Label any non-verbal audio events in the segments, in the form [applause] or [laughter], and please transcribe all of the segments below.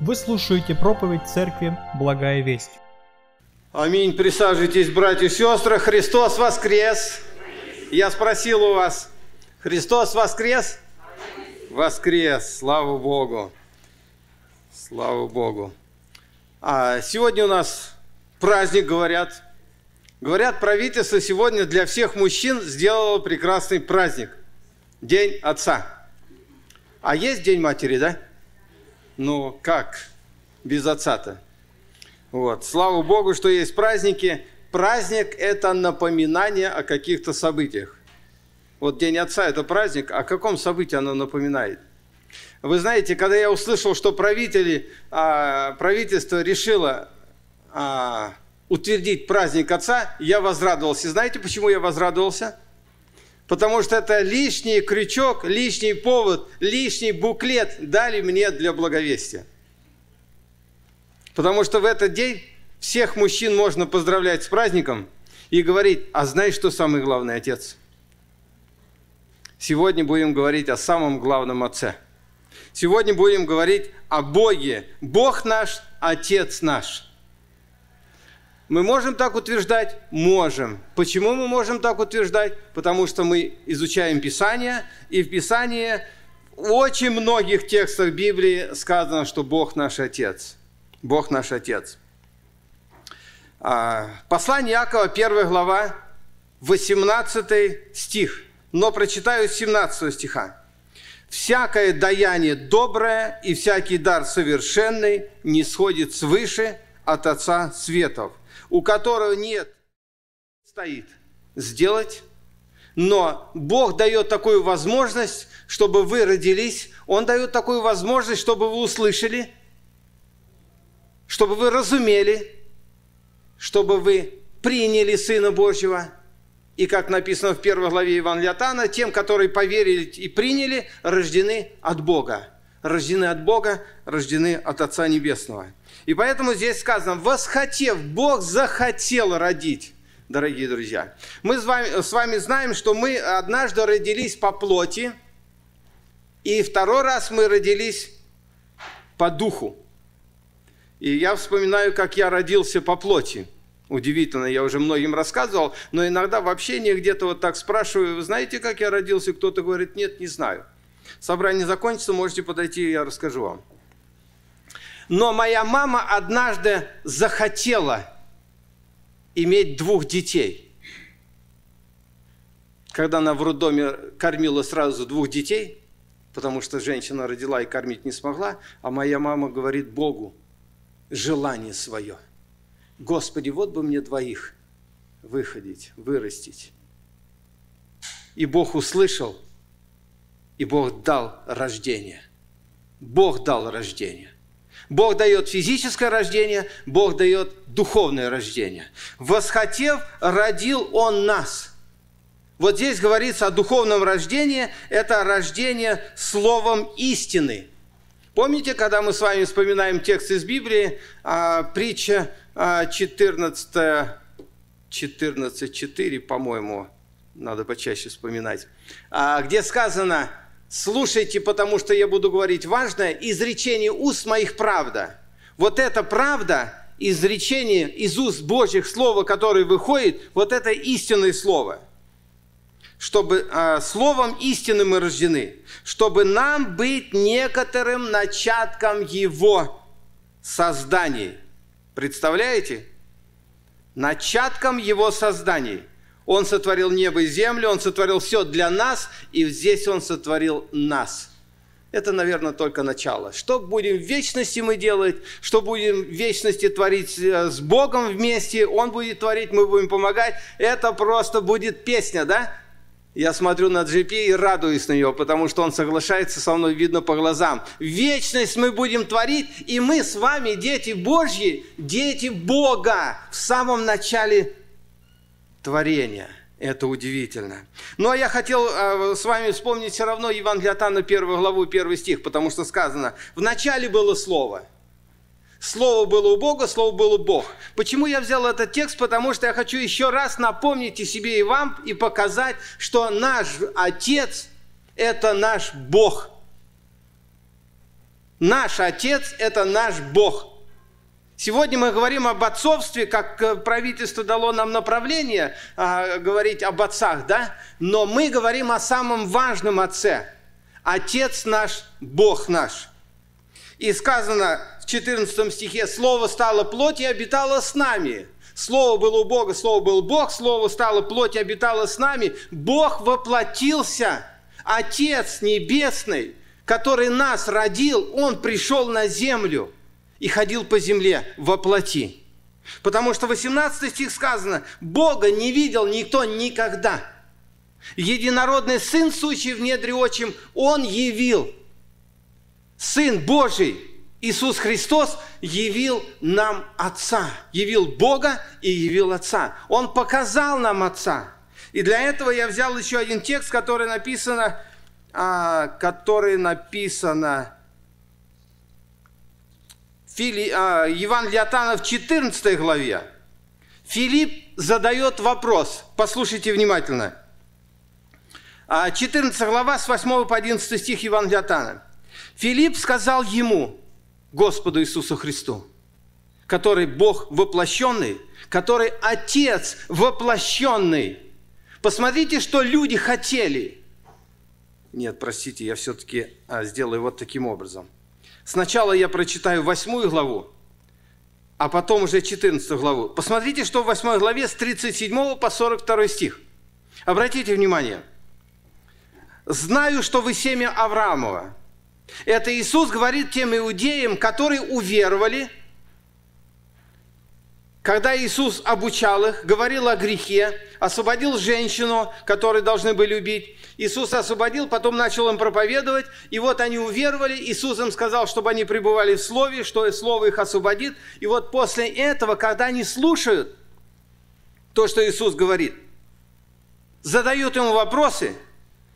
Вы слушаете проповедь Церкви «Благая весть». Аминь. Присаживайтесь, братья и сестры. Христос воскрес. Я спросил у вас, Христос воскрес? Воскрес. Слава Богу. Слава Богу. А сегодня у нас праздник, говорят. Говорят, правительство сегодня для всех мужчин сделало прекрасный праздник. День Отца. А есть День Матери, да? Ну, как без отца-то? Вот. Слава Богу, что есть праздники. Праздник – это напоминание о каких-то событиях. Вот День Отца – это праздник. О каком событии оно напоминает? Вы знаете, когда я услышал, что правители, а, правительство решило а, утвердить праздник Отца, я возрадовался. Знаете, почему я возрадовался? Потому что это лишний крючок, лишний повод, лишний буклет дали мне для благовестия. Потому что в этот день всех мужчин можно поздравлять с праздником и говорить, а знаешь, что самый главный отец? Сегодня будем говорить о самом главном отце. Сегодня будем говорить о Боге. Бог наш, Отец наш – мы можем так утверждать? Можем. Почему мы можем так утверждать? Потому что мы изучаем Писание, и в Писании в очень многих текстах Библии сказано, что Бог наш Отец. Бог наш Отец. А, послание Якова, 1 глава, 18 стих. Но прочитаю 17 стиха. «Всякое даяние доброе и всякий дар совершенный не сходит свыше от Отца Светов, у которого нет, стоит сделать, но Бог дает такую возможность, чтобы вы родились, Он дает такую возможность, чтобы вы услышали, чтобы вы разумели, чтобы вы приняли Сына Божьего. И как написано в первой главе Евангелия Тана, тем, которые поверили и приняли, рождены от Бога. Рождены от Бога, рождены от Отца Небесного. И поэтому здесь сказано, восхотев, Бог захотел родить, дорогие друзья. Мы с вами, с вами знаем, что мы однажды родились по плоти, и второй раз мы родились по духу. И я вспоминаю, как я родился по плоти. Удивительно, я уже многим рассказывал, но иногда в общении где-то вот так спрашиваю, вы знаете, как я родился? Кто-то говорит, нет, не знаю. Собрание закончится, можете подойти, я расскажу вам. Но моя мама однажды захотела иметь двух детей. Когда она в роддоме кормила сразу двух детей, потому что женщина родила и кормить не смогла, а моя мама говорит Богу желание свое. Господи, вот бы мне двоих выходить, вырастить. И Бог услышал, и Бог дал рождение. Бог дал рождение. Бог дает физическое рождение, Бог дает духовное рождение. Восхотев, родил Он нас. Вот здесь говорится о духовном рождении, это рождение словом истины. Помните, когда мы с вами вспоминаем текст из Библии, а, притча 14, 14.4, по-моему, надо почаще вспоминать, а, где сказано, Слушайте, потому что я буду говорить важное. Изречение уст моих правда. Вот эта правда, изречение из уст Божьих слова, которое выходит, вот это истинное слово. Чтобы э, словом истины мы рождены, чтобы нам быть некоторым начатком его создания. Представляете? Начатком его создания – он сотворил небо и землю, Он сотворил все для нас, и здесь Он сотворил нас. Это, наверное, только начало. Что будем в вечности мы делать, что будем в вечности творить э, с Богом вместе, Он будет творить, мы будем помогать, это просто будет песня, да? Я смотрю на GP и радуюсь на него, потому что он соглашается со мной, видно по глазам. Вечность мы будем творить, и мы с вами, дети Божьи, дети Бога, в самом начале творения. Это удивительно. Ну, а я хотел э, с вами вспомнить все равно Евангелие от Анна, 1 главу, 1 стих, потому что сказано, в начале было Слово. Слово было у Бога, Слово было Бог. Почему я взял этот текст? Потому что я хочу еще раз напомнить и себе, и вам, и показать, что наш Отец – это наш Бог. Наш Отец – это наш Бог. Сегодня мы говорим об отцовстве, как э, правительство дало нам направление а, говорить об отцах, да? Но мы говорим о самом важном отце. Отец наш, Бог наш. И сказано в 14 стихе, «Слово стало плоть и обитало с нами». Слово было у Бога, Слово был Бог, Слово стало плоть и обитало с нами. Бог воплотился, Отец Небесный, который нас родил, Он пришел на землю и ходил по земле во плоти. Потому что 18 стих сказано, Бога не видел никто никогда. Единородный Сын, сущий в недре отчим, Он явил. Сын Божий, Иисус Христос явил нам Отца, явил Бога и явил Отца. Он показал нам Отца. И для этого я взял еще один текст, который написано, а, который написано Фили, а, Иван Лиотана в 14 главе. Филипп задает вопрос. Послушайте внимательно. 14 а, глава с 8 по 11 стих Иван Лиотана. Филипп сказал ему, Господу Иисусу Христу, который Бог воплощенный, который Отец воплощенный. Посмотрите, что люди хотели. Нет, простите, я все-таки а, сделаю вот таким образом. Сначала я прочитаю восьмую главу, а потом уже 14 главу. Посмотрите, что в восьмой главе с 37 по 42 стих. Обратите внимание. «Знаю, что вы семя Авраамова, это Иисус говорит тем иудеям, которые уверовали, когда Иисус обучал их, говорил о грехе, освободил женщину, которую должны были убить. Иисус освободил, потом начал им проповедовать, и вот они уверовали. Иисус им сказал, чтобы они пребывали в Слове, что Слово их освободит. И вот после этого, когда они слушают то, что Иисус говорит, задают ему вопросы,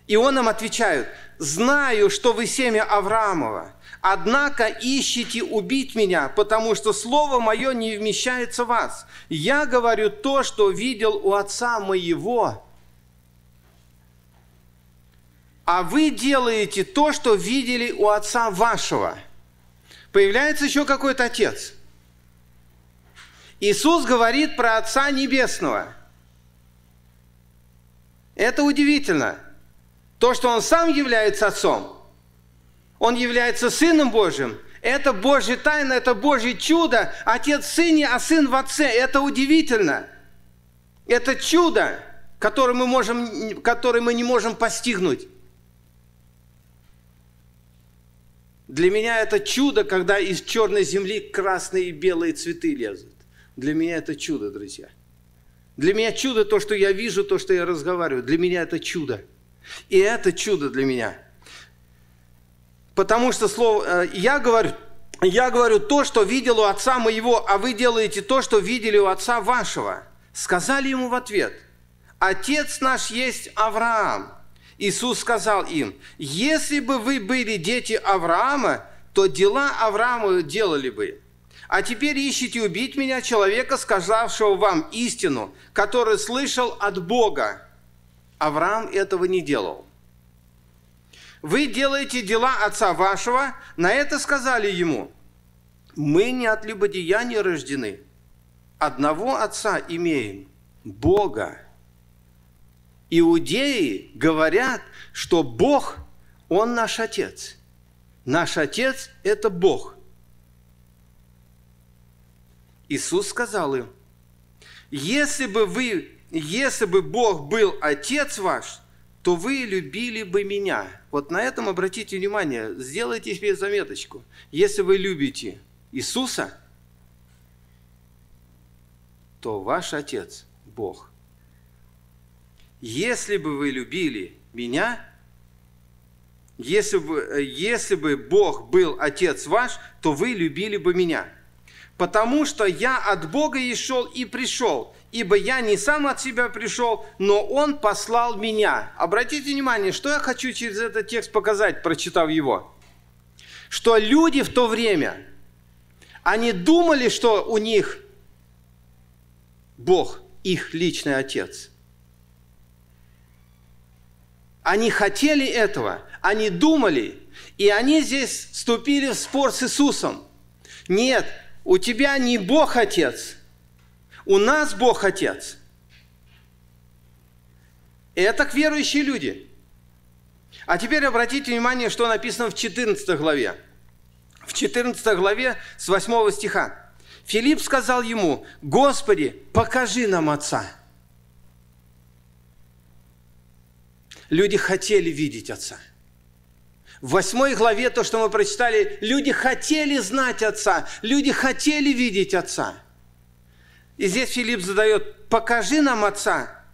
и он им отвечает – знаю, что вы семя Авраамова, однако ищите убить меня, потому что слово мое не вмещается в вас. Я говорю то, что видел у отца моего, а вы делаете то, что видели у отца вашего. Появляется еще какой-то отец. Иисус говорит про Отца Небесного. Это удивительно. То, что Он сам является Отцом, Он является Сыном Божьим, это Божья тайна, это Божье чудо. Отец в Сыне, а Сын в Отце. Это удивительно. Это чудо, которое мы, можем, которое мы не можем постигнуть. Для меня это чудо, когда из черной земли красные и белые цветы лезут. Для меня это чудо, друзья. Для меня чудо то, что я вижу, то, что я разговариваю. Для меня это чудо. И это чудо для меня. Потому что слово, э, я говорю, я говорю то, что видел у отца моего, а вы делаете то, что видели у отца вашего. Сказали ему в ответ, отец наш есть Авраам. Иисус сказал им, если бы вы были дети Авраама, то дела Авраама делали бы. А теперь ищите убить меня, человека, сказавшего вам истину, который слышал от Бога. Авраам этого не делал. Вы делаете дела отца вашего, на это сказали ему, мы не от любодеяния рождены, одного отца имеем, Бога. Иудеи говорят, что Бог, Он наш Отец. Наш Отец – это Бог. Иисус сказал им, если бы вы если бы Бог был Отец ваш, то вы любили бы меня. Вот на этом обратите внимание, сделайте себе заметочку. Если вы любите Иисуса, то ваш Отец – Бог. Если бы вы любили меня, если бы, если бы Бог был Отец ваш, то вы любили бы меня. Потому что я от Бога и шел и пришел, ибо я не сам от себя пришел, но Он послал меня. Обратите внимание, что я хочу через этот текст показать, прочитав его. Что люди в то время, они думали, что у них Бог их личный Отец. Они хотели этого, они думали, И они здесь вступили в спор с Иисусом. Нет, у тебя не Бог Отец, у нас Бог Отец. Это к верующие люди. А теперь обратите внимание, что написано в 14 главе. В 14 главе с 8 стиха. Филипп сказал ему, «Господи, покажи нам Отца». Люди хотели видеть Отца. В восьмой главе, то, что мы прочитали, люди хотели знать Отца, люди хотели видеть Отца. И здесь Филипп задает, покажи нам Отца,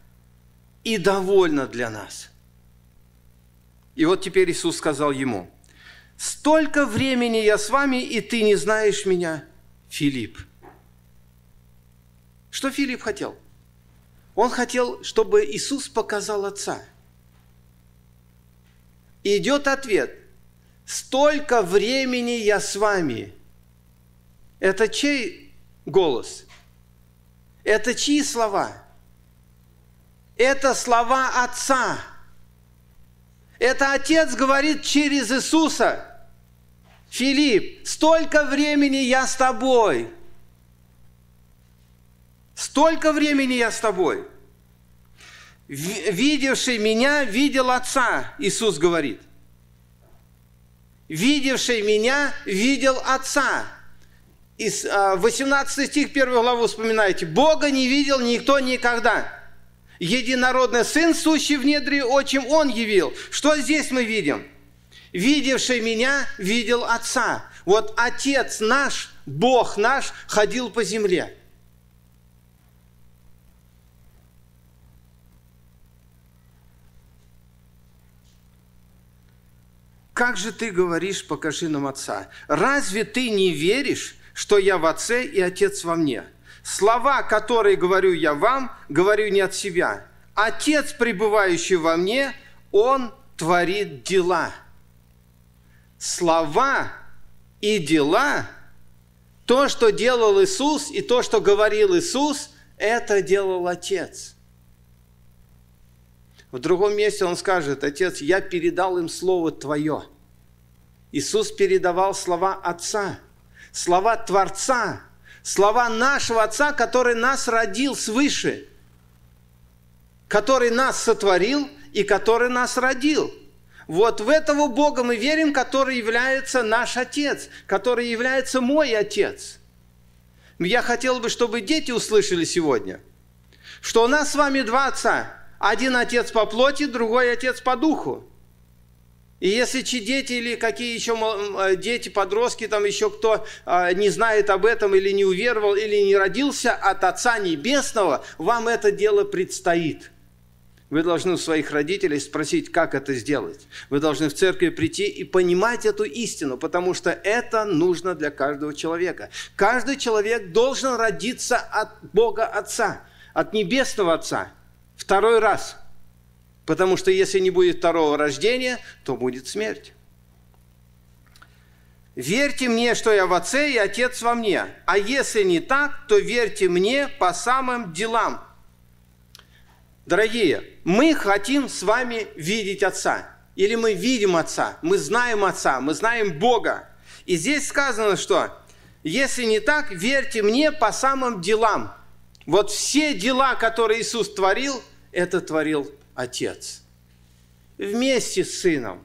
и довольно для нас. И вот теперь Иисус сказал ему, столько времени я с вами, и ты не знаешь меня, Филипп. Что Филипп хотел? Он хотел, чтобы Иисус показал Отца. Идет ответ. Столько времени я с вами. Это чей голос? Это чьи слова? Это слова Отца. Это Отец говорит через Иисуса. Филипп, столько времени я с тобой. Столько времени я с тобой. Видевший меня, видел Отца, Иисус говорит. Видевший меня, видел Отца. Из 18 а, стих 1 главу вспоминайте. Бога не видел никто никогда. Единородный Сын, сущий в недре отчим, Он явил. Что здесь мы видим? Видевший меня, видел Отца. Вот Отец наш, Бог наш, ходил по земле. Как же ты говоришь, покажи нам Отца? Разве ты не веришь, что я в Отце и Отец во мне? Слова, которые говорю я вам, говорю не от себя. Отец, пребывающий во мне, Он творит дела. Слова и дела, то, что делал Иисус, и то, что говорил Иисус, это делал Отец. В другом месте он скажет, Отец, я передал им Слово Твое. Иисус передавал слова Отца, слова Творца, слова нашего Отца, который нас родил свыше, который нас сотворил и который нас родил. Вот в этого Бога мы верим, который является наш Отец, который является мой Отец. Я хотел бы, чтобы дети услышали сегодня, что у нас с вами два Отца – один отец по плоти, другой отец по духу. И если чи дети или какие еще э, дети, подростки, там еще кто э, не знает об этом или не уверовал, или не родился от Отца Небесного, вам это дело предстоит. Вы должны у своих родителей спросить, как это сделать. Вы должны в церкви прийти и понимать эту истину, потому что это нужно для каждого человека. Каждый человек должен родиться от Бога Отца, от Небесного Отца – второй раз. Потому что если не будет второго рождения, то будет смерть. Верьте мне, что я в Отце и Отец во мне. А если не так, то верьте мне по самым делам. Дорогие, мы хотим с вами видеть Отца. Или мы видим Отца, мы знаем Отца, мы знаем Бога. И здесь сказано, что если не так, верьте мне по самым делам. Вот все дела, которые Иисус творил, это творил Отец. Вместе с Сыном.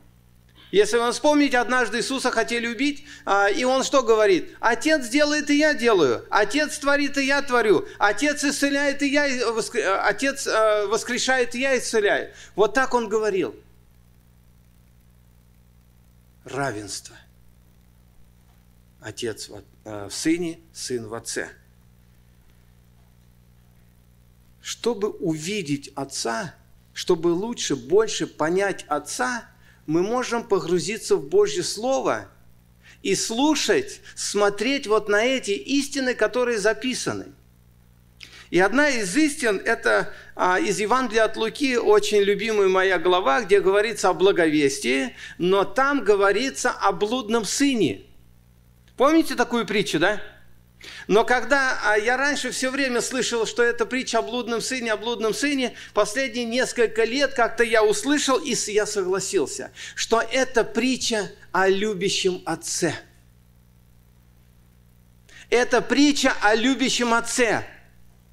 Если вы вспомните, однажды Иисуса хотели убить, а, и Он что говорит? Отец делает, и я делаю. Отец творит, и я творю. Отец исцеляет, и я э, Отец э, воскрешает, и я исцеляю. Вот так Он говорил. Равенство. Отец в э, Сыне, Сын в Отце. Чтобы увидеть Отца, чтобы лучше, больше понять Отца, мы можем погрузиться в Божье Слово и слушать, смотреть вот на эти истины, которые записаны. И одна из истин – это а, из Евангелия от Луки, очень любимая моя глава, где говорится о благовестии, но там говорится о блудном сыне. Помните такую притчу, да? Но когда а, я раньше все время слышал, что это притча о блудном сыне, о блудном сыне, последние несколько лет как-то я услышал и я согласился, что это притча о любящем отце. Это притча о любящем отце.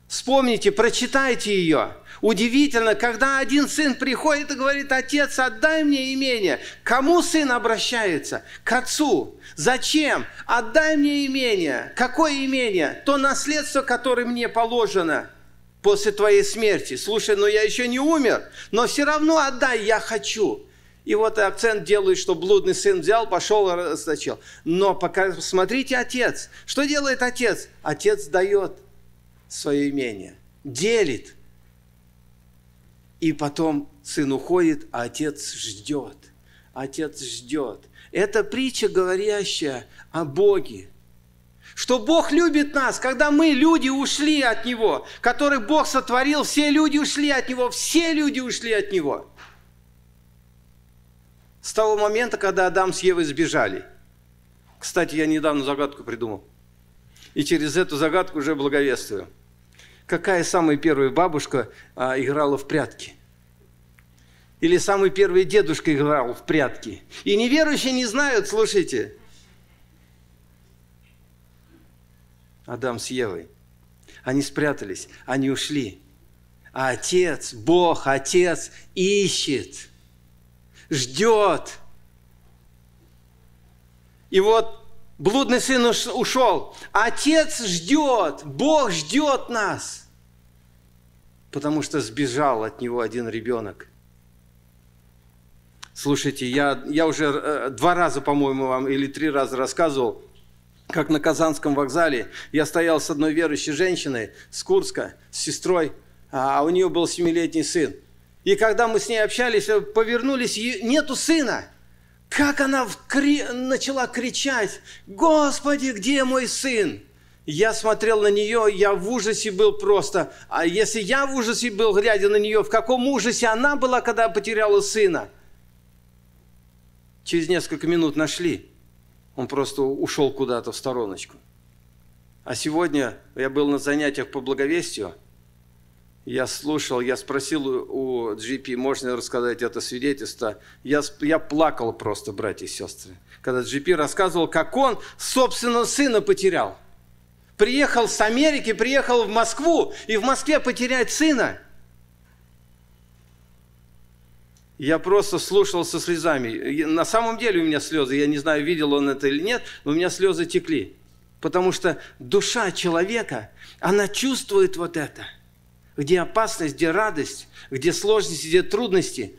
Вспомните, прочитайте ее. Удивительно, когда один сын приходит и говорит, отец, отдай мне имение. Кому сын обращается? К отцу. Зачем? Отдай мне имение. Какое имение? То наследство, которое мне положено после твоей смерти. Слушай, но я еще не умер, но все равно отдай, я хочу. И вот акцент делает, что блудный сын взял, пошел расточил. Но пока, смотрите, отец. Что делает отец? Отец дает свое имение, делит – и потом сын уходит, а отец ждет. Отец ждет. Это притча, говорящая о Боге. Что Бог любит нас, когда мы, люди, ушли от Него, которых Бог сотворил, все люди ушли от Него, все люди ушли от Него. С того момента, когда Адам с Евой сбежали. Кстати, я недавно загадку придумал. И через эту загадку уже благовествую – какая самая первая бабушка а, играла в прятки. Или самый первый дедушка играл в прятки. И неверующие не знают, слушайте. Адам с Евой. Они спрятались, они ушли. А Отец, Бог, Отец ищет, ждет. И вот блудный сын ушел. Отец ждет, Бог ждет нас потому что сбежал от него один ребенок. Слушайте, я, я уже э, два раза, по-моему, вам или три раза рассказывал, как на Казанском вокзале я стоял с одной верующей женщиной с Курска, с сестрой, а у нее был семилетний сын. И когда мы с ней общались, э, повернулись, нету сына. Как она вкри... начала кричать, «Господи, где мой сын?» Я смотрел на нее, я в ужасе был просто. А если я в ужасе был, глядя на нее, в каком ужасе она была, когда потеряла сына? Через несколько минут нашли. Он просто ушел куда-то в стороночку. А сегодня я был на занятиях по благовестию. Я слушал, я спросил у GP, можно рассказать это свидетельство. Я, я плакал просто, братья и сестры, когда GP рассказывал, как он собственного сына потерял – приехал с Америки, приехал в Москву, и в Москве потерять сына. Я просто слушал со слезами. На самом деле у меня слезы, я не знаю, видел он это или нет, но у меня слезы текли. Потому что душа человека, она чувствует вот это. Где опасность, где радость, где сложности, где трудности.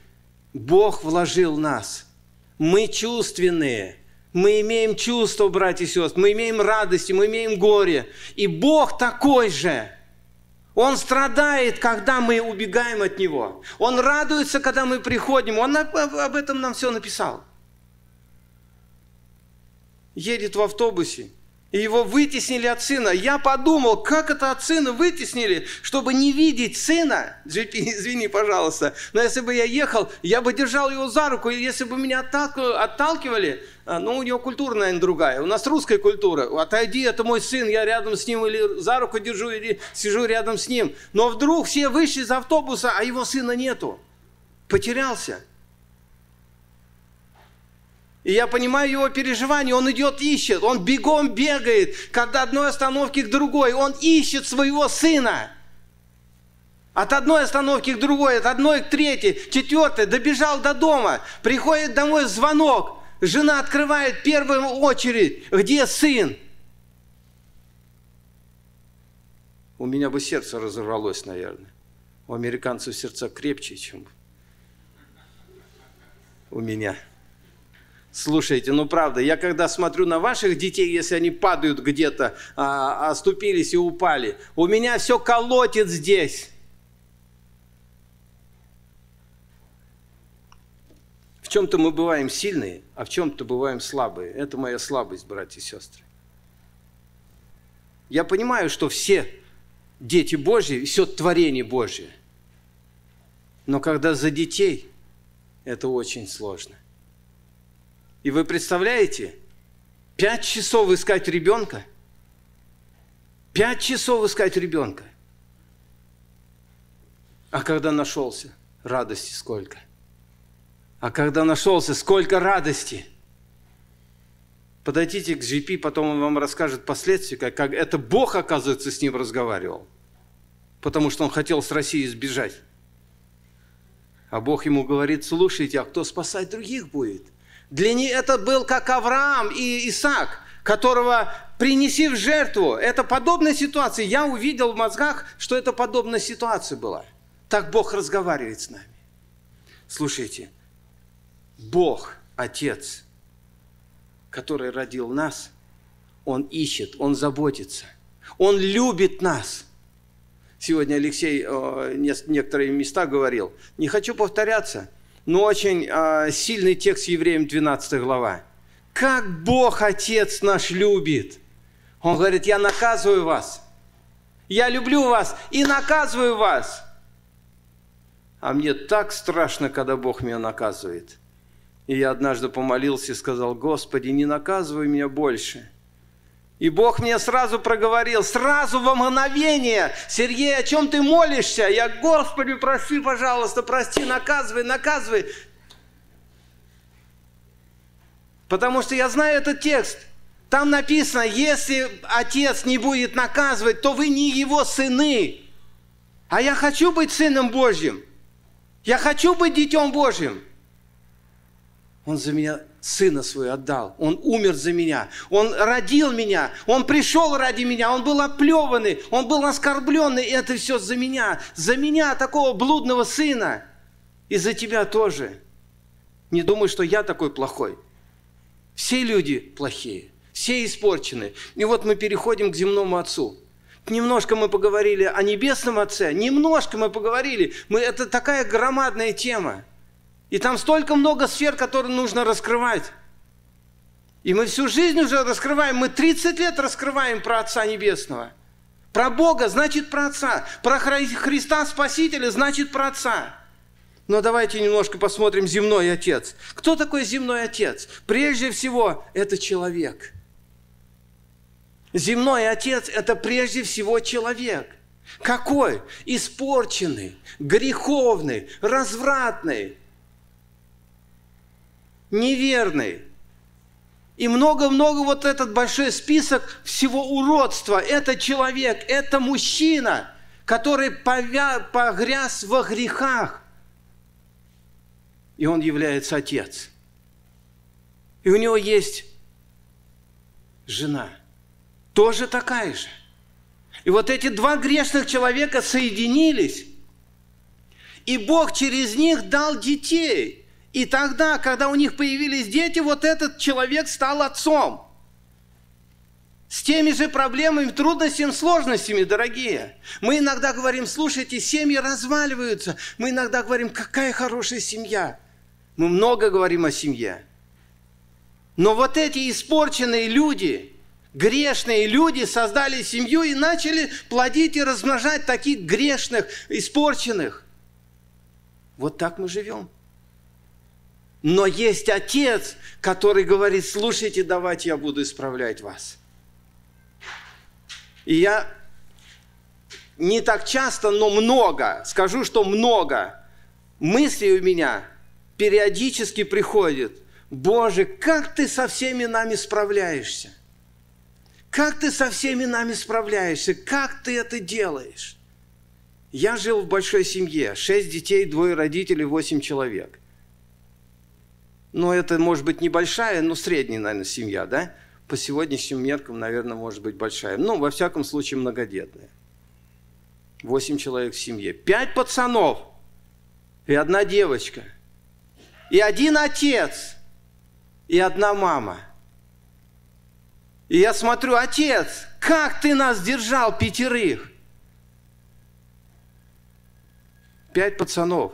Бог вложил нас. Мы чувственные – мы имеем чувства, братья и сестры, мы имеем радости, мы имеем горе. И Бог такой же. Он страдает, когда мы убегаем от Него. Он радуется, когда мы приходим. Он об этом нам все написал. Едет в автобусе, и его вытеснили от сына. Я подумал, как это от сына вытеснили, чтобы не видеть сына. [laughs] Извини, пожалуйста. Но если бы я ехал, я бы держал его за руку, и если бы меня отталкивали, а, ну, у него культура, наверное, другая. У нас русская культура. Отойди, это мой сын, я рядом с ним, или за руку держу, или сижу рядом с ним. Но вдруг все вышли из автобуса, а его сына нету. Потерялся. И я понимаю его переживания, он идет, ищет, он бегом бегает, когда одной остановки к другой, он ищет своего сына. От одной остановки к другой, от одной к третьей, четвертой, добежал до дома, приходит домой звонок, жена открывает первую очередь, где сын? У меня бы сердце разорвалось, наверное. У американцев сердца крепче, чем у меня. Слушайте, ну правда, я когда смотрю на ваших детей, если они падают где-то, а, оступились и упали, у меня все колотит здесь. В чем-то мы бываем сильные, а в чем-то бываем слабые. Это моя слабость, братья и сестры. Я понимаю, что все дети Божьи, все творение Божье. Но когда за детей, это очень сложно. И вы представляете, пять часов искать ребенка, Пять часов искать ребенка. А когда нашелся, радости сколько. А когда нашелся, сколько радости. Подойдите к GP, потом он вам расскажет последствия, как, как это Бог, оказывается, с ним разговаривал. Потому что он хотел с России сбежать. А Бог ему говорит, слушайте, а кто спасать других будет? Для них это был как Авраам и Исаак, которого принеси в жертву. Это подобная ситуация. Я увидел в мозгах, что это подобная ситуация была. Так Бог разговаривает с нами. Слушайте, Бог, Отец, который родил нас, Он ищет, Он заботится, Он любит нас. Сегодня Алексей э, некоторые места говорил. Не хочу повторяться, но очень э, сильный текст Евреям 12 глава. Как Бог, Отец наш, любит. Он говорит, я наказываю вас. Я люблю вас и наказываю вас. А мне так страшно, когда Бог меня наказывает. И я однажды помолился и сказал, Господи, не наказывай меня больше. И Бог мне сразу проговорил, сразу во мгновение, Сергей, о чем ты молишься? Я, Господи, прости, пожалуйста, прости, наказывай, наказывай. Потому что я знаю этот текст. Там написано, если отец не будет наказывать, то вы не его сыны. А я хочу быть сыном Божьим. Я хочу быть детем Божьим. Он за меня сына свой отдал. Он умер за меня. Он родил меня. Он пришел ради меня. Он был оплеванный. Он был оскорбленный. И это все за меня. За меня, такого блудного сына. И за тебя тоже. Не думай, что я такой плохой. Все люди плохие. Все испорчены. И вот мы переходим к земному отцу. Немножко мы поговорили о Небесном Отце, немножко мы поговорили. Мы, это такая громадная тема. И там столько много сфер, которые нужно раскрывать. И мы всю жизнь уже раскрываем, мы 30 лет раскрываем про Отца Небесного. Про Бога значит про Отца. Про Христа Спасителя значит про Отца. Но давайте немножко посмотрим земной Отец. Кто такой земной Отец? Прежде всего, это человек – Земной отец – это прежде всего человек. Какой? Испорченный, греховный, развратный, неверный. И много-много вот этот большой список всего уродства. Это человек, это мужчина, который повя... погряз во грехах. И он является отец. И у него есть жена – тоже такая же. И вот эти два грешных человека соединились, и Бог через них дал детей. И тогда, когда у них появились дети, вот этот человек стал отцом. С теми же проблемами, трудностями, сложностями, дорогие. Мы иногда говорим, слушайте, семьи разваливаются. Мы иногда говорим, какая хорошая семья. Мы много говорим о семье. Но вот эти испорченные люди, Грешные люди создали семью и начали плодить и размножать таких грешных, испорченных. Вот так мы живем. Но есть отец, который говорит, слушайте, давайте я буду исправлять вас. И я не так часто, но много, скажу, что много мыслей у меня периодически приходит. Боже, как ты со всеми нами справляешься? Как ты со всеми нами справляешься? Как ты это делаешь? Я жил в большой семье. Шесть детей, двое родителей, восемь человек. Но это может быть небольшая, но средняя, наверное, семья, да? По сегодняшним меркам, наверное, может быть большая. Ну, во всяком случае, многодетная. Восемь человек в семье. Пять пацанов и одна девочка. И один отец и одна мама – и я смотрю, отец, как ты нас держал пятерых? Пять пацанов.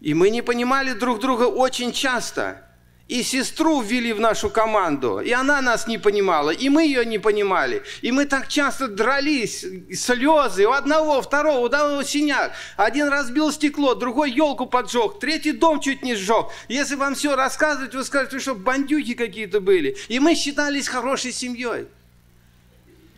И мы не понимали друг друга очень часто и сестру ввели в нашу команду, и она нас не понимала, и мы ее не понимали. И мы так часто дрались, слезы, у одного, второго, у одного синяк. Один разбил стекло, другой елку поджег, третий дом чуть не сжег. Если вам все рассказывать, вы скажете, что бандюки какие-то были. И мы считались хорошей семьей.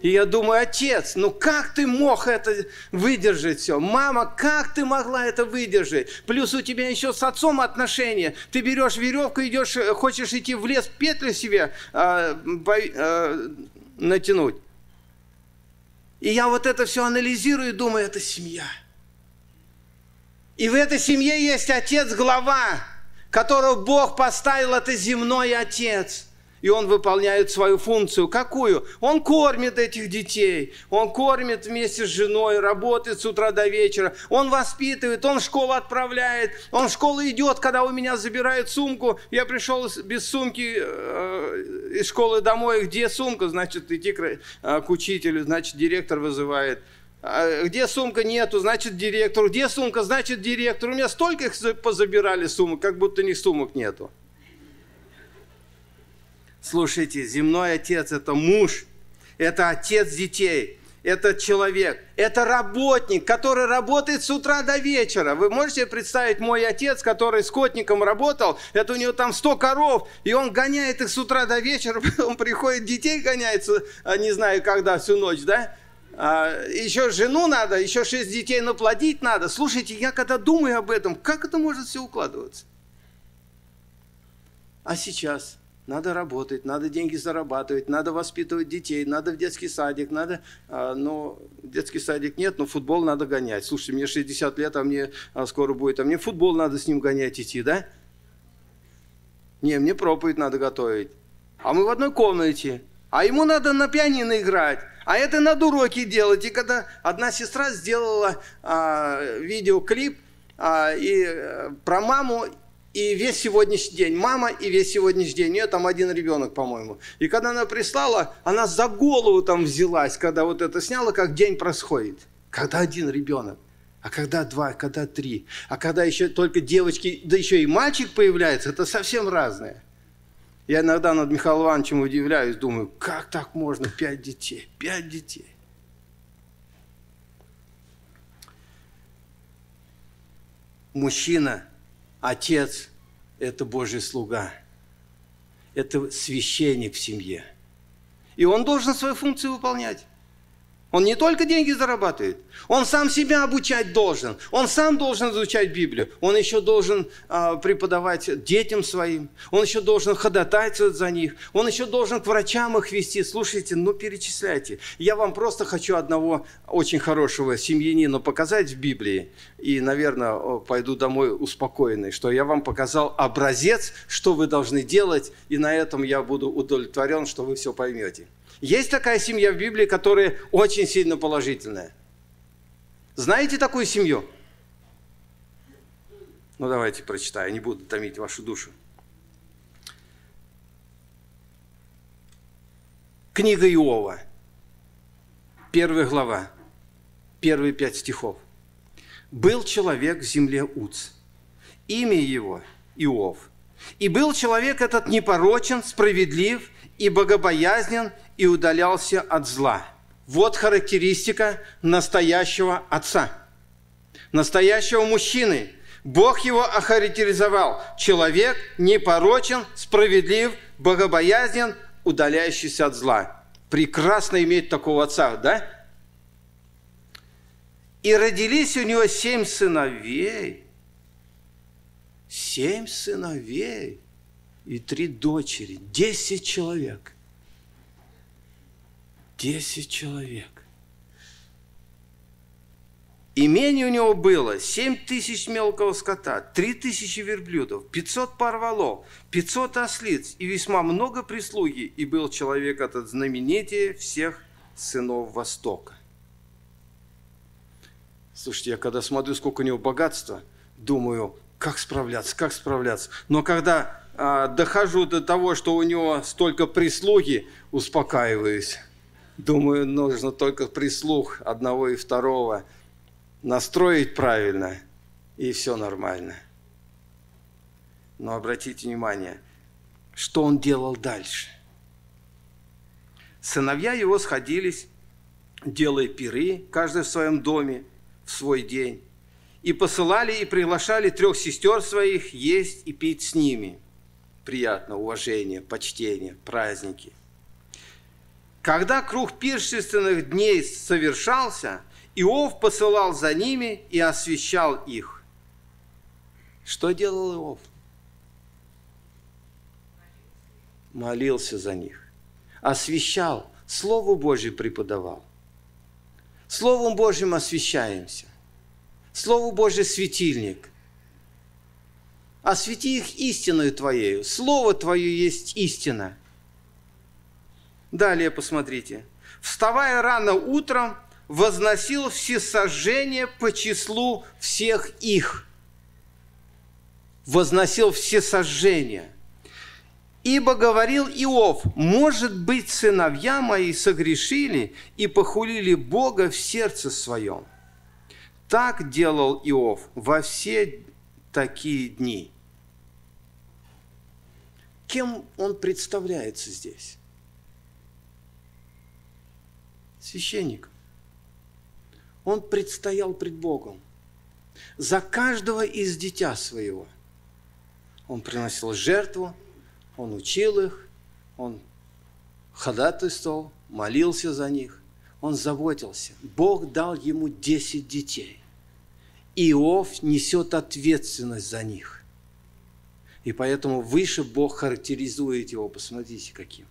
И я думаю, отец, ну как ты мог это выдержать все? Мама, как ты могла это выдержать? Плюс у тебя еще с отцом отношения. Ты берешь веревку, идешь, хочешь идти в лес, петлю себе э, по, э, натянуть. И я вот это все анализирую и думаю, это семья. И в этой семье есть отец, глава, которого Бог поставил, это земной отец – и он выполняет свою функцию. Какую? Он кормит этих детей, он кормит вместе с женой, работает с утра до вечера, он воспитывает, он в школу отправляет, он в школу идет, когда у меня забирают сумку, я пришел без сумки э, из школы домой, где сумка, значит, идти к, э, учителю, значит, директор вызывает. А где сумка нету, значит директор. Где сумка, значит директор. У меня столько их позабирали сумок, как будто них сумок нету. Слушайте, земной отец – это муж, это отец детей, это человек, это работник, который работает с утра до вечера. Вы можете представить мой отец, который скотником работал, это у него там 100 коров, и он гоняет их с утра до вечера, [laughs] потом приходит, детей гоняется, а, не знаю когда, всю ночь, да? А, еще жену надо, еще шесть детей наплодить надо. Слушайте, я когда думаю об этом, как это может все укладываться? А сейчас – надо работать, надо деньги зарабатывать, надо воспитывать детей, надо в детский садик, надо, а, ну, детский садик нет, но футбол надо гонять. Слушайте, мне 60 лет, а мне а, скоро будет, а мне футбол надо с ним гонять идти, да? Не, мне проповедь надо готовить. А мы в одной комнате, а ему надо на пианино играть, а это надо уроки делать. И когда одна сестра сделала а, видеоклип а, и, а, про маму, и весь сегодняшний день, мама и весь сегодняшний день, у нее там один ребенок, по-моему. И когда она прислала, она за голову там взялась, когда вот это сняла, как день происходит. Когда один ребенок, а когда два, когда три, а когда еще только девочки, да еще и мальчик появляется, это совсем разное. Я иногда над Михаилом Ивановичем удивляюсь, думаю, как так можно, пять детей, пять детей. Мужчина – Отец – это Божий слуга. Это священник в семье. И он должен свою функцию выполнять. Он не только деньги зарабатывает, он сам себя обучать должен, он сам должен изучать Библию, он еще должен а, преподавать детям своим, он еще должен ходатайствовать за них, он еще должен к врачам их вести. Слушайте, ну перечисляйте. Я вам просто хочу одного очень хорошего семьянина показать в Библии, и, наверное, пойду домой успокоенный, что я вам показал образец, что вы должны делать, и на этом я буду удовлетворен, что вы все поймете. Есть такая семья в Библии, которая очень сильно положительная. Знаете такую семью? Ну, давайте прочитаю, не буду томить вашу душу. Книга Иова, первая глава, первые пять стихов. «Был человек в земле Уц, имя его Иов, и был человек этот непорочен, справедлив и богобоязнен, и удалялся от зла. Вот характеристика настоящего отца, настоящего мужчины. Бог его охарактеризовал. Человек непорочен, справедлив, богобоязнен, удаляющийся от зла. Прекрасно иметь такого отца, да? И родились у него семь сыновей. Семь сыновей и три дочери. Десять человек – Десять человек. Имение у него было 7 тысяч мелкого скота, 3 тысячи верблюдов, 500 пар валов, 500 ослиц и весьма много прислуги. И был человек этот знаменитее всех сынов Востока. Слушайте, я когда смотрю, сколько у него богатства, думаю, как справляться, как справляться. Но когда дохожу до того, что у него столько прислуги, успокаиваюсь. Думаю, нужно только прислух одного и второго настроить правильно, и все нормально. Но обратите внимание, что он делал дальше. Сыновья его сходились, делая пиры, каждый в своем доме, в свой день, и посылали и приглашали трех сестер своих есть и пить с ними. Приятно, уважение, почтение, праздники – Когда круг пиршественных дней совершался, Иов посылал за ними и освещал их. Что делал Иов? Молился за них, освещал, Слово Божье преподавал. Словом Божьим освещаемся. Слово Божье светильник. Освети их истиною Твоею. Слово Твое есть истина. Далее посмотрите. Вставая рано утром, возносил всесожжение по числу всех их. Возносил всесожжение. Ибо говорил Иов, может быть, сыновья мои согрешили и похулили Бога в сердце своем. Так делал Иов во все такие дни. Кем он представляется здесь? Священник. Он предстоял пред Богом за каждого из дитя своего. Он приносил жертву, он учил их, он ходатайствовал, молился за них, он заботился. Бог дал ему 10 детей. Иов несет ответственность за них. И поэтому выше Бог характеризует его. Посмотрите, каким.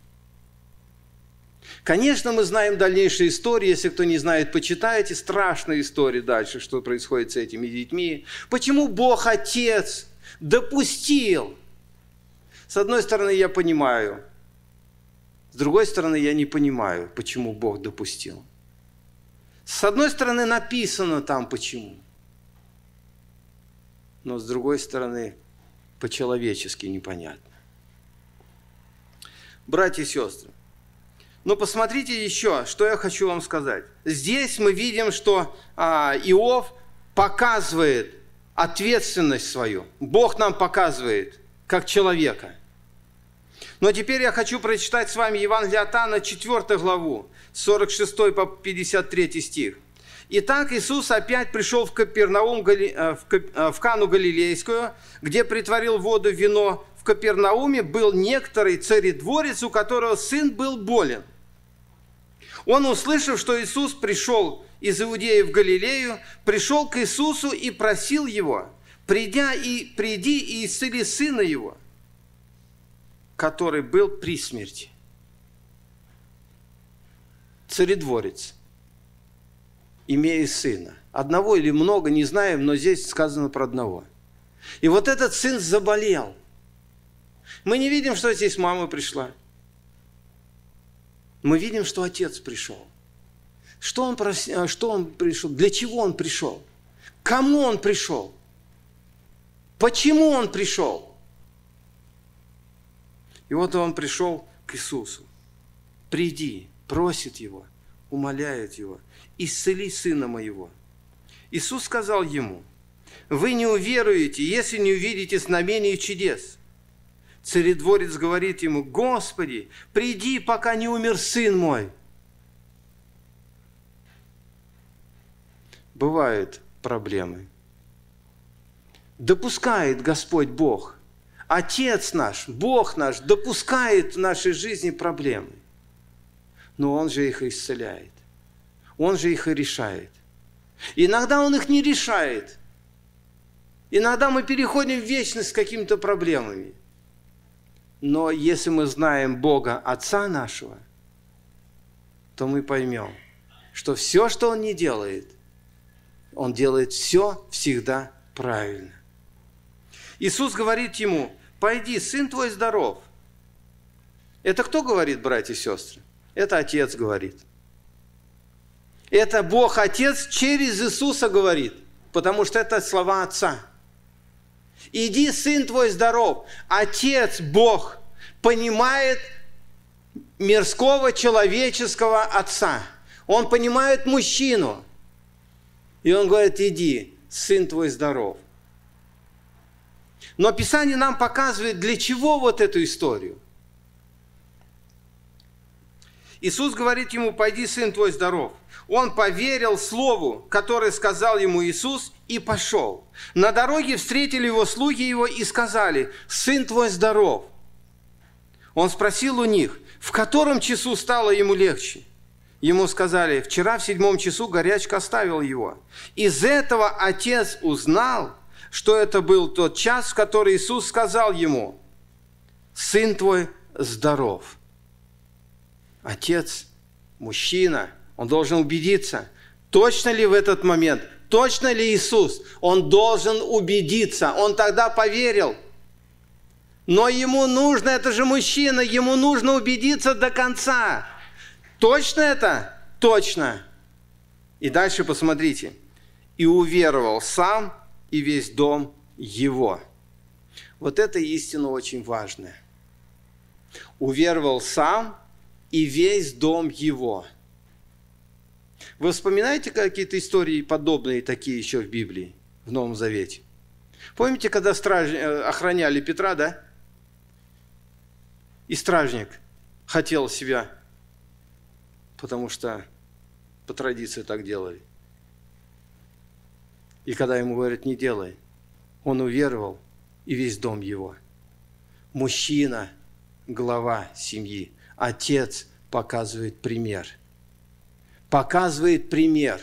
Конечно, мы знаем дальнейшие истории. Если кто не знает, почитайте. Страшная история дальше, что происходит с этими детьми. Почему Бог Отец допустил с одной стороны, я понимаю. С другой стороны, я не понимаю, почему Бог допустил. С одной стороны, написано там почему. Но с другой стороны, по-человечески непонятно. Братья и сестры, но посмотрите еще, что я хочу вам сказать. Здесь мы видим, что а, Иов показывает ответственность свою. Бог нам показывает, как человека – но теперь я хочу прочитать с вами Евангелие от Анна, 4 главу, 46 по 53 стих. Итак, Иисус опять пришел в Капернаум, э, э, в Кану Галилейскую, где притворил воду в вино. В Капернауме был некоторый царедворец, у которого сын был болен. Он, услышав, что Иисус пришел из Иудеи в Галилею, пришел к Иисусу и просил его, придя и, приди и исцели сына его – который был при смерти. Царедворец, имея сына. Одного или много, не знаем, но здесь сказано про одного. И вот этот сын заболел. Мы не видим, что здесь мама пришла. Мы видим, что отец пришел. Что он, прос... что он пришел? Для чего он пришел? Кому он пришел? Почему он пришел? И вот он пришел к Иисусу. Приди, просит его, умоляет его, исцели сына моего. Иисус сказал ему, вы не уверуете, если не увидите знамений и чудес. Царедворец говорит ему, Господи, приди, пока не умер сын мой. Бывают проблемы. Допускает Господь Бог – Отец наш, Бог наш допускает в нашей жизни проблемы. Но Он же их исцеляет. Он же их и решает. Иногда Он их не решает. Иногда мы переходим в вечность с какими-то проблемами. Но если мы знаем Бога, Отца нашего, то мы поймем, что все, что Он не делает, Он делает все всегда правильно. Иисус говорит ему, пойди, сын твой здоров. Это кто говорит, братья и сестры? Это Отец говорит. Это Бог Отец через Иисуса говорит, потому что это слова Отца. Иди, сын твой здоров. Отец, Бог, понимает мирского человеческого отца. Он понимает мужчину. И он говорит, иди, сын твой здоров. Но Писание нам показывает, для чего вот эту историю. Иисус говорит ему, пойди, сын твой здоров. Он поверил слову, которое сказал ему Иисус, и пошел. На дороге встретили его слуги его и сказали, сын твой здоров. Он спросил у них, в котором часу стало ему легче. Ему сказали, вчера в седьмом часу горячка оставил его. Из этого отец узнал, что это был тот час, в который Иисус сказал ему, «Сын твой здоров». Отец, мужчина, он должен убедиться, точно ли в этот момент, точно ли Иисус. Он должен убедиться. Он тогда поверил. Но ему нужно, это же мужчина, ему нужно убедиться до конца. Точно это? Точно. И дальше посмотрите. И уверовал сам и весь дом его. Вот это истина очень важная. Уверовал сам и весь дом его. Вы вспоминаете какие-то истории подобные такие еще в Библии, в Новом Завете? Помните, когда страж... Э, охраняли Петра, да? И стражник хотел себя, потому что по традиции так делали. И когда ему говорят, не делай, он уверовал, и весь дом его. Мужчина, глава семьи, отец показывает пример. Показывает пример.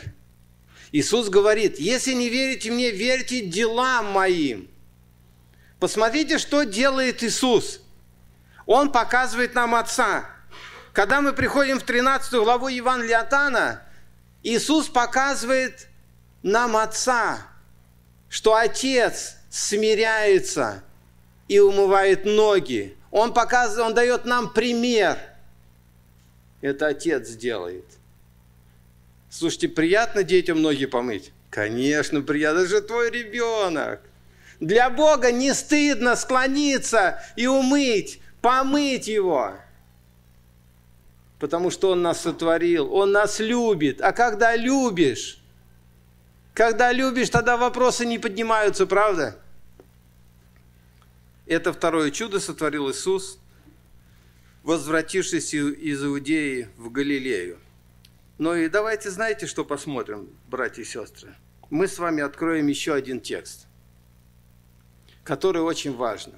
Иисус говорит, если не верите мне, верьте делам моим. Посмотрите, что делает Иисус. Он показывает нам Отца. Когда мы приходим в 13 главу Евангелия от Иисус показывает нам Отца, что Отец смиряется и умывает ноги. Он показывает, Он дает нам пример. Это Отец делает. Слушайте, приятно детям ноги помыть? Конечно, приятно, это же твой ребенок. Для Бога не стыдно склониться и умыть, помыть его. Потому что Он нас сотворил, Он нас любит. А когда любишь, когда любишь, тогда вопросы не поднимаются, правда? Это второе чудо сотворил Иисус, возвратившись из Иудеи в Галилею. Ну и давайте, знаете, что посмотрим, братья и сестры? Мы с вами откроем еще один текст, который очень важен.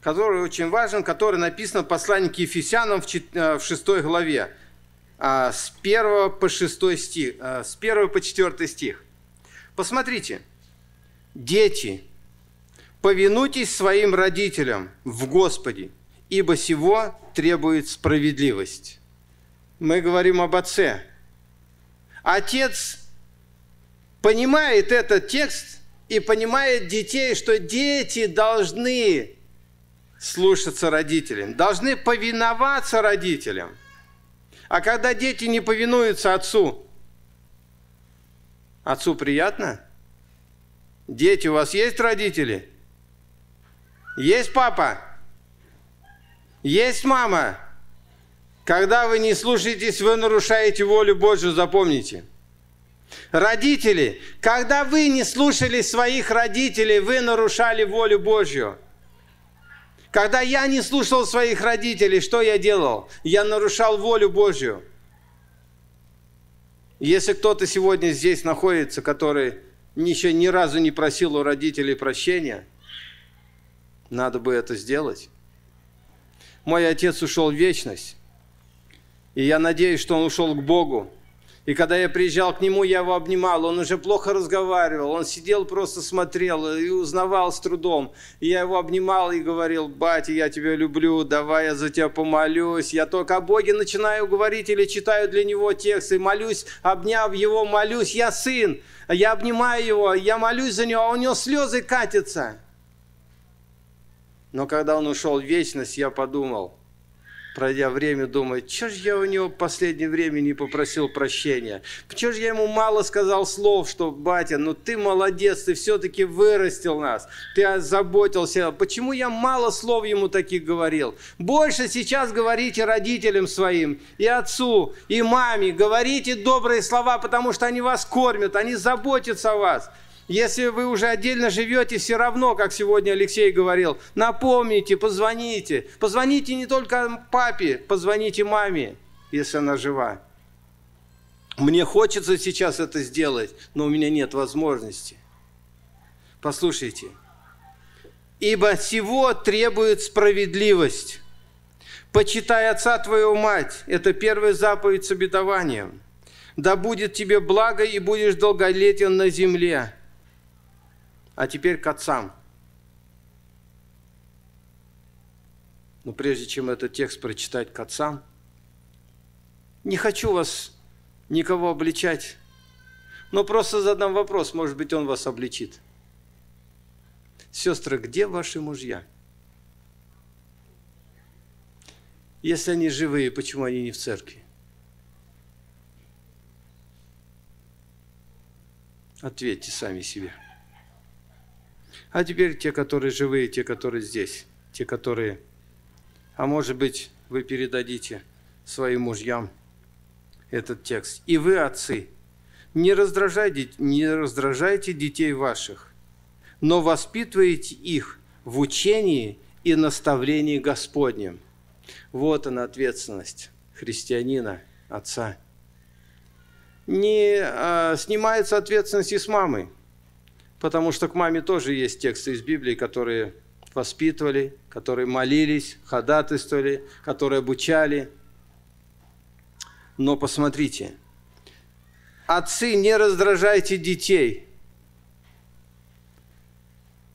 Который очень важен, который написан в послании к Ефесянам в 6 э, главе. А, с 1 по 6 стих, а, с 1 по 4 стих. Посмотрите. Дети, повинуйтесь своим родителям в Господе, ибо сего требует справедливость. Мы говорим об отце. Отец понимает этот текст и понимает детей, что дети должны слушаться родителям, должны повиноваться родителям – а когда дети не повинуются отцу, отцу приятно? Дети, у вас есть родители? Есть папа? Есть мама? Когда вы не слушаетесь, вы нарушаете волю Божью, запомните. Родители, когда вы не слушали своих родителей, вы нарушали волю Божью. Когда я не слушал своих родителей, что я делал? Я нарушал волю Божью. Если кто-то сегодня здесь находится, который еще ни разу не просил у родителей прощения, надо бы это сделать. Мой отец ушел в вечность, и я надеюсь, что он ушел к Богу. И когда я приезжал к нему, я его обнимал. Он уже плохо разговаривал. Он сидел, просто смотрел и узнавал с трудом. И я его обнимал и говорил, батя, я тебя люблю, давай я за тебя помолюсь. Я только о Боге начинаю говорить или читаю для него тексты. Молюсь, обняв его, молюсь. Я сын, я обнимаю его, я молюсь за него, а у него слезы катятся. Но когда он ушел в вечность, я подумал – пройдя время, думает, что же я у него в последнее время не попросил прощения? Почему же я ему мало сказал слов, что, батя, ну ты молодец, ты все-таки вырастил нас, ты озаботился. Почему я мало слов ему таких говорил? Больше сейчас говорите родителям своим, и отцу, и маме, говорите добрые слова, потому что они вас кормят, они заботятся о вас. Если вы уже отдельно живете, все равно, как сегодня Алексей говорил, напомните, позвоните. Позвоните не только папе, позвоните маме, если она жива. Мне хочется сейчас это сделать, но у меня нет возможности. Послушайте, ибо всего требует справедливость. Почитай отца твоего мать, это первая заповедь с обетованием. Да будет тебе благо и будешь долголетен на земле. А теперь к отцам. Но прежде чем этот текст прочитать к отцам, не хочу вас никого обличать, но просто задам вопрос, может быть, он вас обличит. Сестры, где ваши мужья? Если они живые, почему они не в церкви? Ответьте сами себе. А теперь те, которые живые, те, которые здесь, те, которые... А может быть, вы передадите своим мужьям этот текст. И вы, отцы, не раздражайте, не раздражайте детей ваших, но воспитывайте их в учении и наставлении Господнем. Вот она ответственность христианина, отца. Не а, снимается ответственность и с мамой, потому что к маме тоже есть тексты из Библии, которые воспитывали, которые молились, ходатайствовали, которые обучали. Но посмотрите, отцы, не раздражайте детей.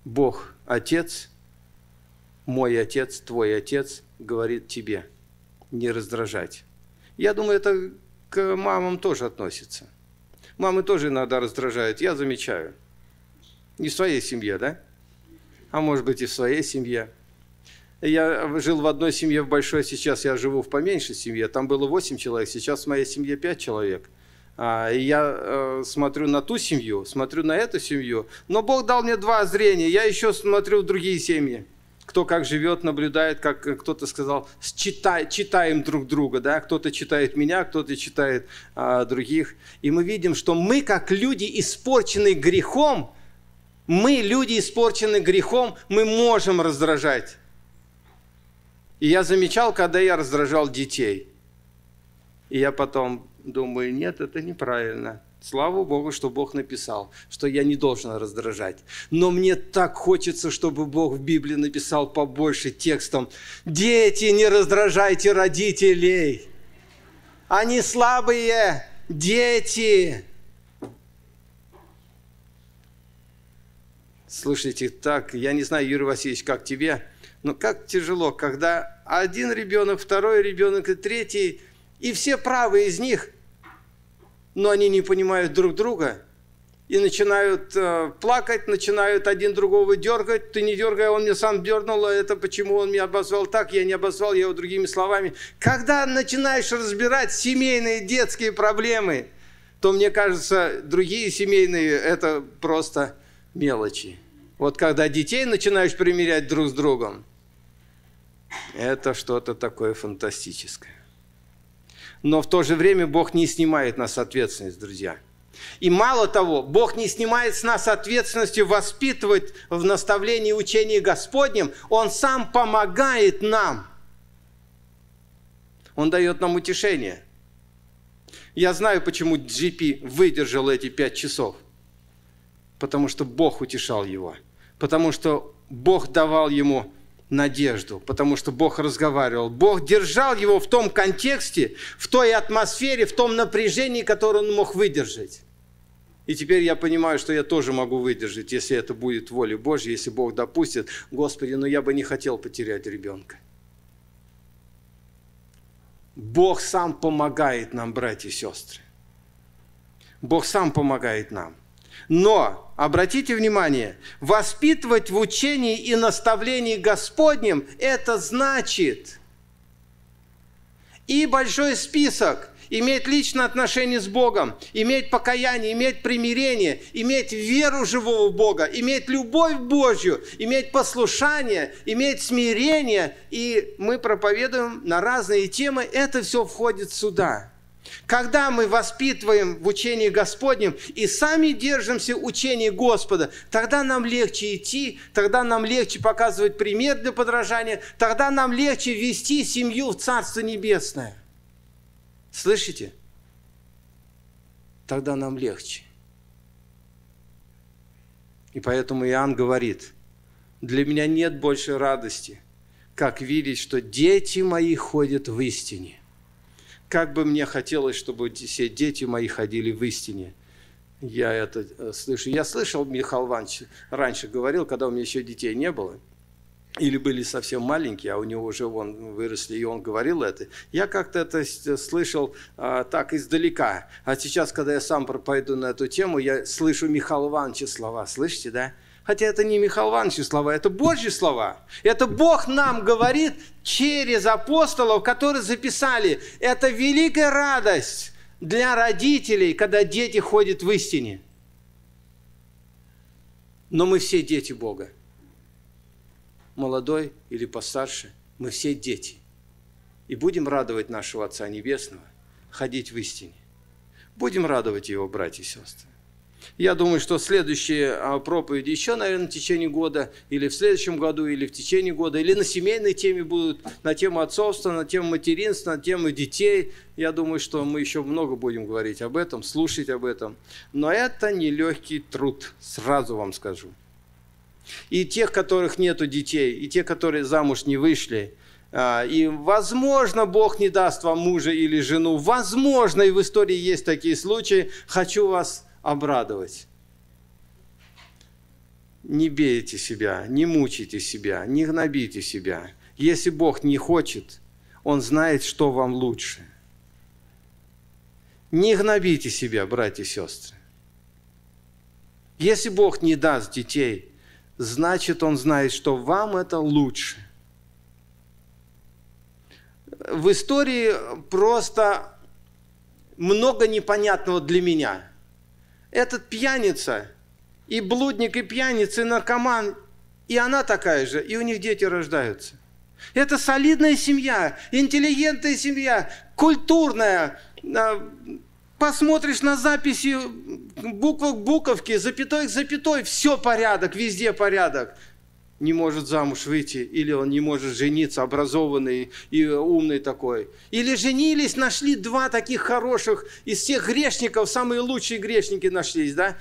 Бог, Отец, мой Отец, твой Отец, говорит тебе, не раздражать. Я думаю, это к мамам тоже относится. Мамы тоже иногда раздражают, я замечаю. Не в своей семье, да? А может быть и в своей семье. Я жил в одной семье в большой, сейчас я живу в поменьшей семье. Там было 8 человек, сейчас в моей семье 5 человек. А, и я э, смотрю на ту семью, смотрю на эту семью. Но Бог дал мне два зрения. Я еще смотрю в другие семьи кто как живет, наблюдает, как кто-то сказал, читай, читаем друг друга, да, кто-то читает меня, кто-то читает а, других. И мы видим, что мы, как люди, испорченные грехом, мы, люди, испорченные грехом, мы можем раздражать. И я замечал, когда я раздражал детей. И я потом думаю, нет, это неправильно. Слава Богу, что Бог написал, что я не должен раздражать. Но мне так хочется, чтобы Бог в Библии написал побольше текстом. Дети, не раздражайте родителей. Они слабые, дети. Слушайте, так, я не знаю, Юрий Васильевич, как тебе, но как тяжело, когда один ребенок, второй ребенок и третий, и все правы из них – но они не понимают друг друга и начинают э, плакать, начинают один другого дергать. Ты не дергай, он мне сам дернул, а это почему он меня обозвал так, я не обозвал, я его другими словами. Когда начинаешь разбирать семейные детские проблемы, то, мне кажется, другие семейные – это просто мелочи. Вот когда детей начинаешь примерять друг с другом, это что-то такое фантастическое но в то же время Бог не снимает нас ответственность, друзья. И мало того, Бог не снимает с нас ответственности воспитывать в наставлении учения Господнем. Он сам помогает нам. Он дает нам утешение. Я знаю, почему GP выдержал эти пять часов. Потому что Бог утешал его. Потому что Бог давал ему надежду, потому что Бог разговаривал. Бог держал его в том контексте, в той атмосфере, в том напряжении, которое он мог выдержать. И теперь я понимаю, что я тоже могу выдержать, если это будет воля Божья, если Бог допустит. Господи, но я бы не хотел потерять ребенка. Бог сам помогает нам, братья и сестры. Бог сам помогает нам. Но, обратите внимание, воспитывать в учении и наставлении Господнем – это значит и большой список, иметь личное отношение с Богом, иметь покаяние, иметь примирение, иметь веру живого Бога, иметь любовь Божью, иметь послушание, иметь смирение. И мы проповедуем на разные темы, это все входит сюда. Когда мы воспитываем в учении Господнем и сами держимся учения Господа, тогда нам легче идти, тогда нам легче показывать пример для подражания, тогда нам легче вести семью в Царство Небесное. Слышите? Тогда нам легче. И поэтому Иоанн говорит, Для меня нет больше радости, как видеть, что дети мои ходят в истине. Как бы мне хотелось, чтобы все дети мои ходили в истине. Я это э, слышу. Я слышал, Михаил Иванович раньше говорил, когда у меня еще детей не было – или были совсем маленькие, а у него уже вон выросли, и он говорил это. Я как-то это слышал а, так издалека. А сейчас, когда я сам пойду на эту тему, я слышу Михаила Ивановича слова. Слышите, да? Хотя это не Михаил Иванович слова, это Божьи слова. Это Бог нам говорит через апостолов, которые записали. Это великая радость для родителей, когда дети ходят в истине. Но мы все дети Бога молодой или постарше, мы все дети. И будем радовать нашего Отца Небесного, ходить в истине. Будем радовать Его, братья и сестры. Я думаю, что следующие а, проповеди еще, наверное, в течение года, или в следующем году, или в течение года, или на семейной теме будут, на тему отцовства, на тему материнства, на тему детей. Я думаю, что мы еще много будем говорить об этом, слушать об этом. Но это нелегкий труд, сразу вам скажу. И тех, которых нету детей, и те, которые замуж не вышли. А, и, возможно, Бог не даст вам мужа или жену. Возможно, и в истории есть такие случаи. Хочу вас обрадовать. Не бейте себя, не мучайте себя, не гнобите себя. Если Бог не хочет, Он знает, что вам лучше. Не гнобите себя, братья и сестры. Если Бог не даст детей – значит, Он знает, что вам это лучше. В истории просто много непонятного для меня. Этот пьяница, и блудник, и пьяница, и наркоман, и она такая же, и у них дети рождаются. Это солидная семья, интеллигентная семья, культурная, а, посмотришь на записи буква к буковке, запятой к запятой, все порядок, везде порядок. Не может замуж выйти, или он не может жениться, образованный и умный такой. Или женились, нашли два таких хороших, из всех грешников самые лучшие грешники нашлись, да?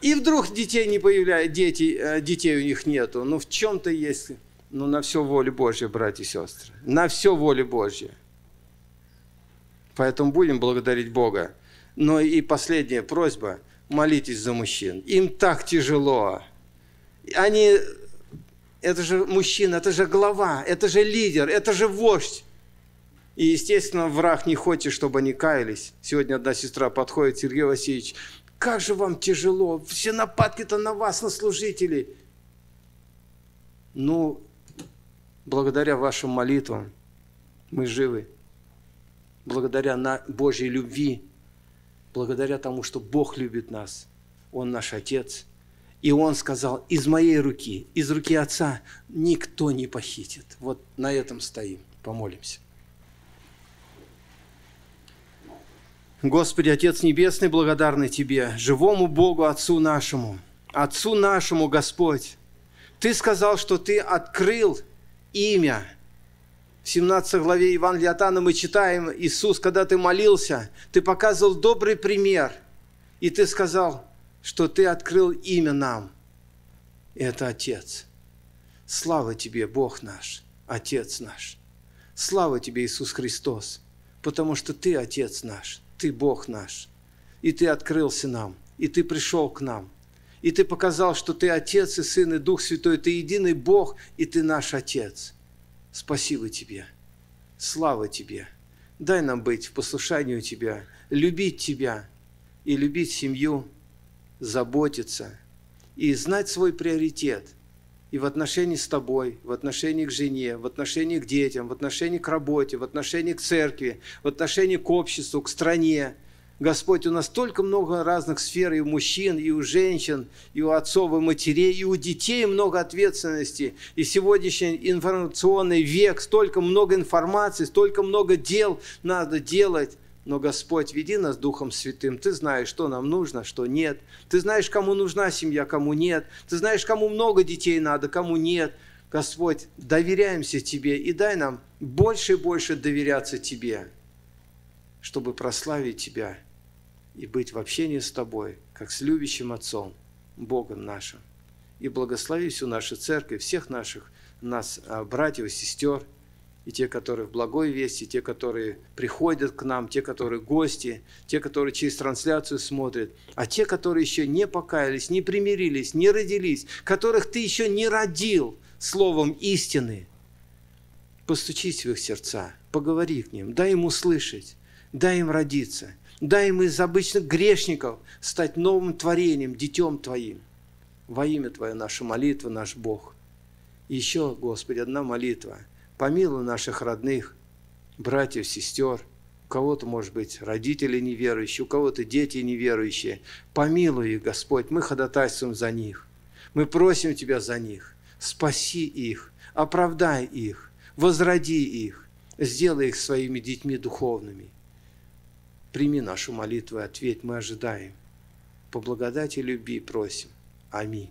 И вдруг детей не появляется, дети, э, детей у них нету. Ну в чем-то есть, ну на все воля Божья, братья и сестры. На все воля Божья. Поэтому будем благодарить Бога. Но и последняя просьба – молитесь за мужчин. Им так тяжело. Они, это же мужчина, это же глава, это же лидер, это же вождь. И, естественно, враг не хочет, чтобы они каялись. Сегодня одна сестра подходит, Сергей Васильевич, как же вам тяжело, все нападки-то на вас, на служителей. Ну, благодаря вашим молитвам мы живы благодаря на Божьей любви, благодаря тому, что Бог любит нас. Он наш Отец. И Он сказал, из моей руки, из руки Отца никто не похитит. Вот на этом стоим. Помолимся. Господи, Отец Небесный, благодарный Тебе, живому Богу, Отцу нашему, Отцу нашему, Господь. Ты сказал, что Ты открыл имя в 17 главе Евангелия от Анна мы читаем, Иисус, когда ты молился, ты показывал добрый пример, и ты сказал, что ты открыл имя нам. И это Отец. Слава тебе, Бог наш, Отец наш. Слава тебе, Иисус Христос, потому что ты Отец наш, ты Бог наш. И ты открылся нам, и ты пришел к нам. И ты показал, что ты Отец и Сын и Дух Святой, ты единый Бог, и ты наш Отец – Спасибо Тебе, слава Тебе. Дай нам быть в послушании Тебя, любить Тебя и любить семью, заботиться и знать свой приоритет и в отношении с Тобой, в отношении к жене, в отношении к детям, в отношении к работе, в отношении к церкви, в отношении к обществу, к стране – Господь, у нас столько много разных сфер, и у мужчин, и у женщин, и у отцов, и матерей, и у детей много ответственности. И сегодняшний информационный век, столько много информации, столько много дел надо делать. Но, Господь, веди нас Духом Святым. Ты знаешь, что нам нужно, что нет. Ты знаешь, кому нужна семья, кому нет. Ты знаешь, кому много детей надо, кому нет. Господь, доверяемся Тебе и дай нам больше и больше доверяться Тебе, чтобы прославить Тебя и быть в общении с Тобой, как с любящим Отцом, Богом нашим. и благослови всю нашу церковь, всех наших нас а, братьев и сестер, и те, которые в благой вести, те, которые приходят к нам, те, которые гости, те, которые через трансляцию смотрят, а те, которые еще не покаялись, не примирились, не родились, которых ты еще не родил словом истины. Постучись в их сердца, поговори к ним, дай им услышать, дай им родиться, дай им из обычных грешников стать новым творением, детем Твоим. Во имя Твое наша молитва, наш Бог. Еще, Господи, одна молитва – Помилуй наших родных, братьев, сестер, у кого-то, может быть, родители неверующие, у кого-то дети неверующие. Помилуй их, Господь, мы ходатайствуем за них. Мы просим Тебя за них. Спаси их, оправдай их, возроди их, сделай их своими детьми духовными. Прими нашу молитву и ответь, мы ожидаем. По благодати любви просим. Аминь.